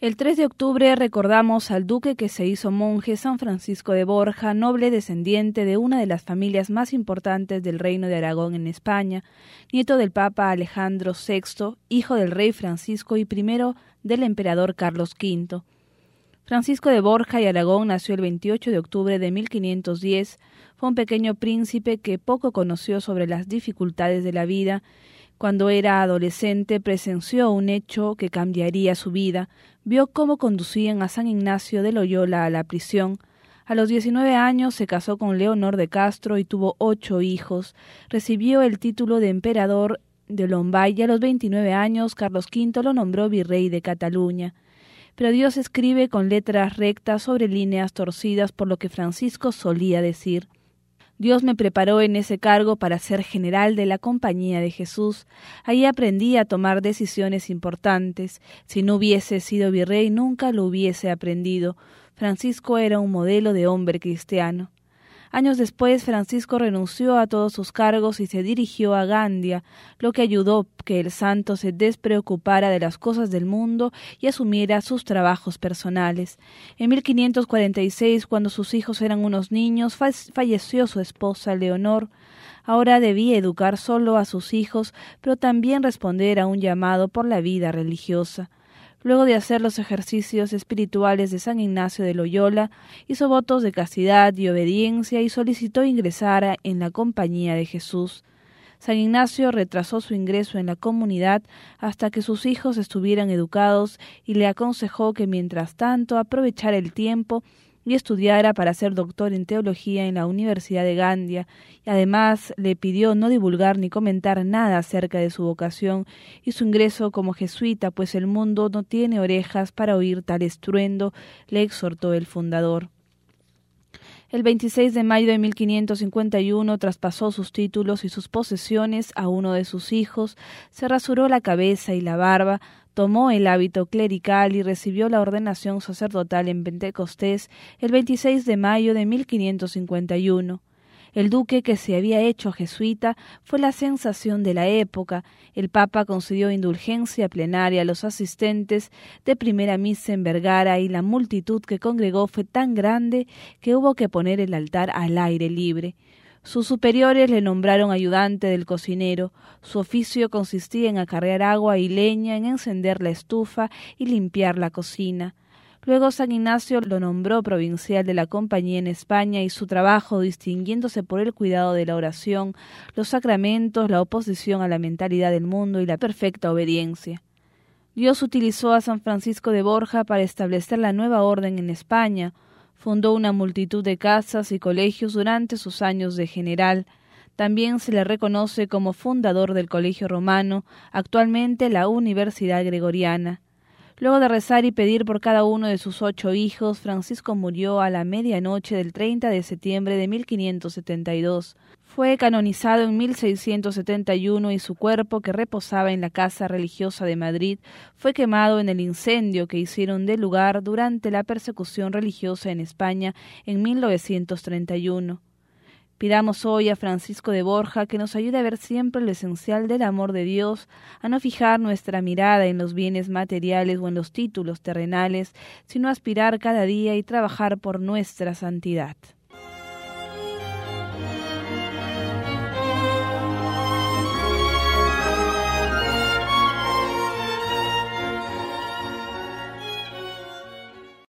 El 3 de octubre recordamos al duque que se hizo monje San Francisco de Borja, noble descendiente de una de las familias más importantes del reino de Aragón en España, nieto del Papa Alejandro VI, hijo del rey Francisco y primero del emperador Carlos V. Francisco de Borja y Aragón nació el 28 de octubre de 1510. Fue un pequeño príncipe que poco conoció sobre las dificultades de la vida cuando era adolescente presenció un hecho que cambiaría su vida. Vio cómo conducían a San Ignacio de Loyola a la prisión. A los 19 años se casó con Leonor de Castro y tuvo ocho hijos. Recibió el título de emperador de Lombay y a los 29 años Carlos V lo nombró virrey de Cataluña. Pero Dios escribe con letras rectas sobre líneas torcidas por lo que Francisco solía decir. Dios me preparó en ese cargo para ser general de la Compañía de Jesús. Ahí aprendí a tomar decisiones importantes. Si no hubiese sido virrey, nunca lo hubiese aprendido. Francisco era un modelo de hombre cristiano. Años después, Francisco renunció a todos sus cargos y se dirigió a Gandia, lo que ayudó que el santo se despreocupara de las cosas del mundo y asumiera sus trabajos personales. En 1546, cuando sus hijos eran unos niños, falleció su esposa Leonor. Ahora debía educar solo a sus hijos, pero también responder a un llamado por la vida religiosa. Luego de hacer los ejercicios espirituales de San Ignacio de Loyola, hizo votos de castidad y obediencia y solicitó ingresar en la compañía de Jesús. San Ignacio retrasó su ingreso en la comunidad hasta que sus hijos estuvieran educados y le aconsejó que mientras tanto aprovechara el tiempo y estudiara para ser doctor en teología en la Universidad de Gandia, y además le pidió no divulgar ni comentar nada acerca de su vocación y su ingreso como jesuita, pues el mundo no tiene orejas para oír tal estruendo, le exhortó el fundador. El 26 de mayo de 1551 traspasó sus títulos y sus posesiones a uno de sus hijos, se rasuró la cabeza y la barba, tomó el hábito clerical y recibió la ordenación sacerdotal en Pentecostés el 26 de mayo de 1551. El duque que se había hecho jesuita fue la sensación de la época. El Papa concedió indulgencia plenaria a los asistentes de primera misa en Vergara y la multitud que congregó fue tan grande que hubo que poner el altar al aire libre. Sus superiores le nombraron ayudante del cocinero. Su oficio consistía en acarrear agua y leña, en encender la estufa y limpiar la cocina. Luego San Ignacio lo nombró provincial de la compañía en España y su trabajo, distinguiéndose por el cuidado de la oración, los sacramentos, la oposición a la mentalidad del mundo y la perfecta obediencia. Dios utilizó a San Francisco de Borja para establecer la nueva orden en España, Fundó una multitud de casas y colegios durante sus años de general. También se le reconoce como fundador del Colegio Romano, actualmente la Universidad Gregoriana. Luego de rezar y pedir por cada uno de sus ocho hijos, Francisco murió a la medianoche del 30 de septiembre de 1572. Fue canonizado en 1671 y su cuerpo, que reposaba en la casa religiosa de Madrid, fue quemado en el incendio que hicieron de lugar durante la persecución religiosa en España en 1931. Pidamos hoy a Francisco de Borja que nos ayude a ver siempre lo esencial del amor de Dios, a no fijar nuestra mirada en los bienes materiales o en los títulos terrenales, sino aspirar cada día y trabajar por nuestra santidad.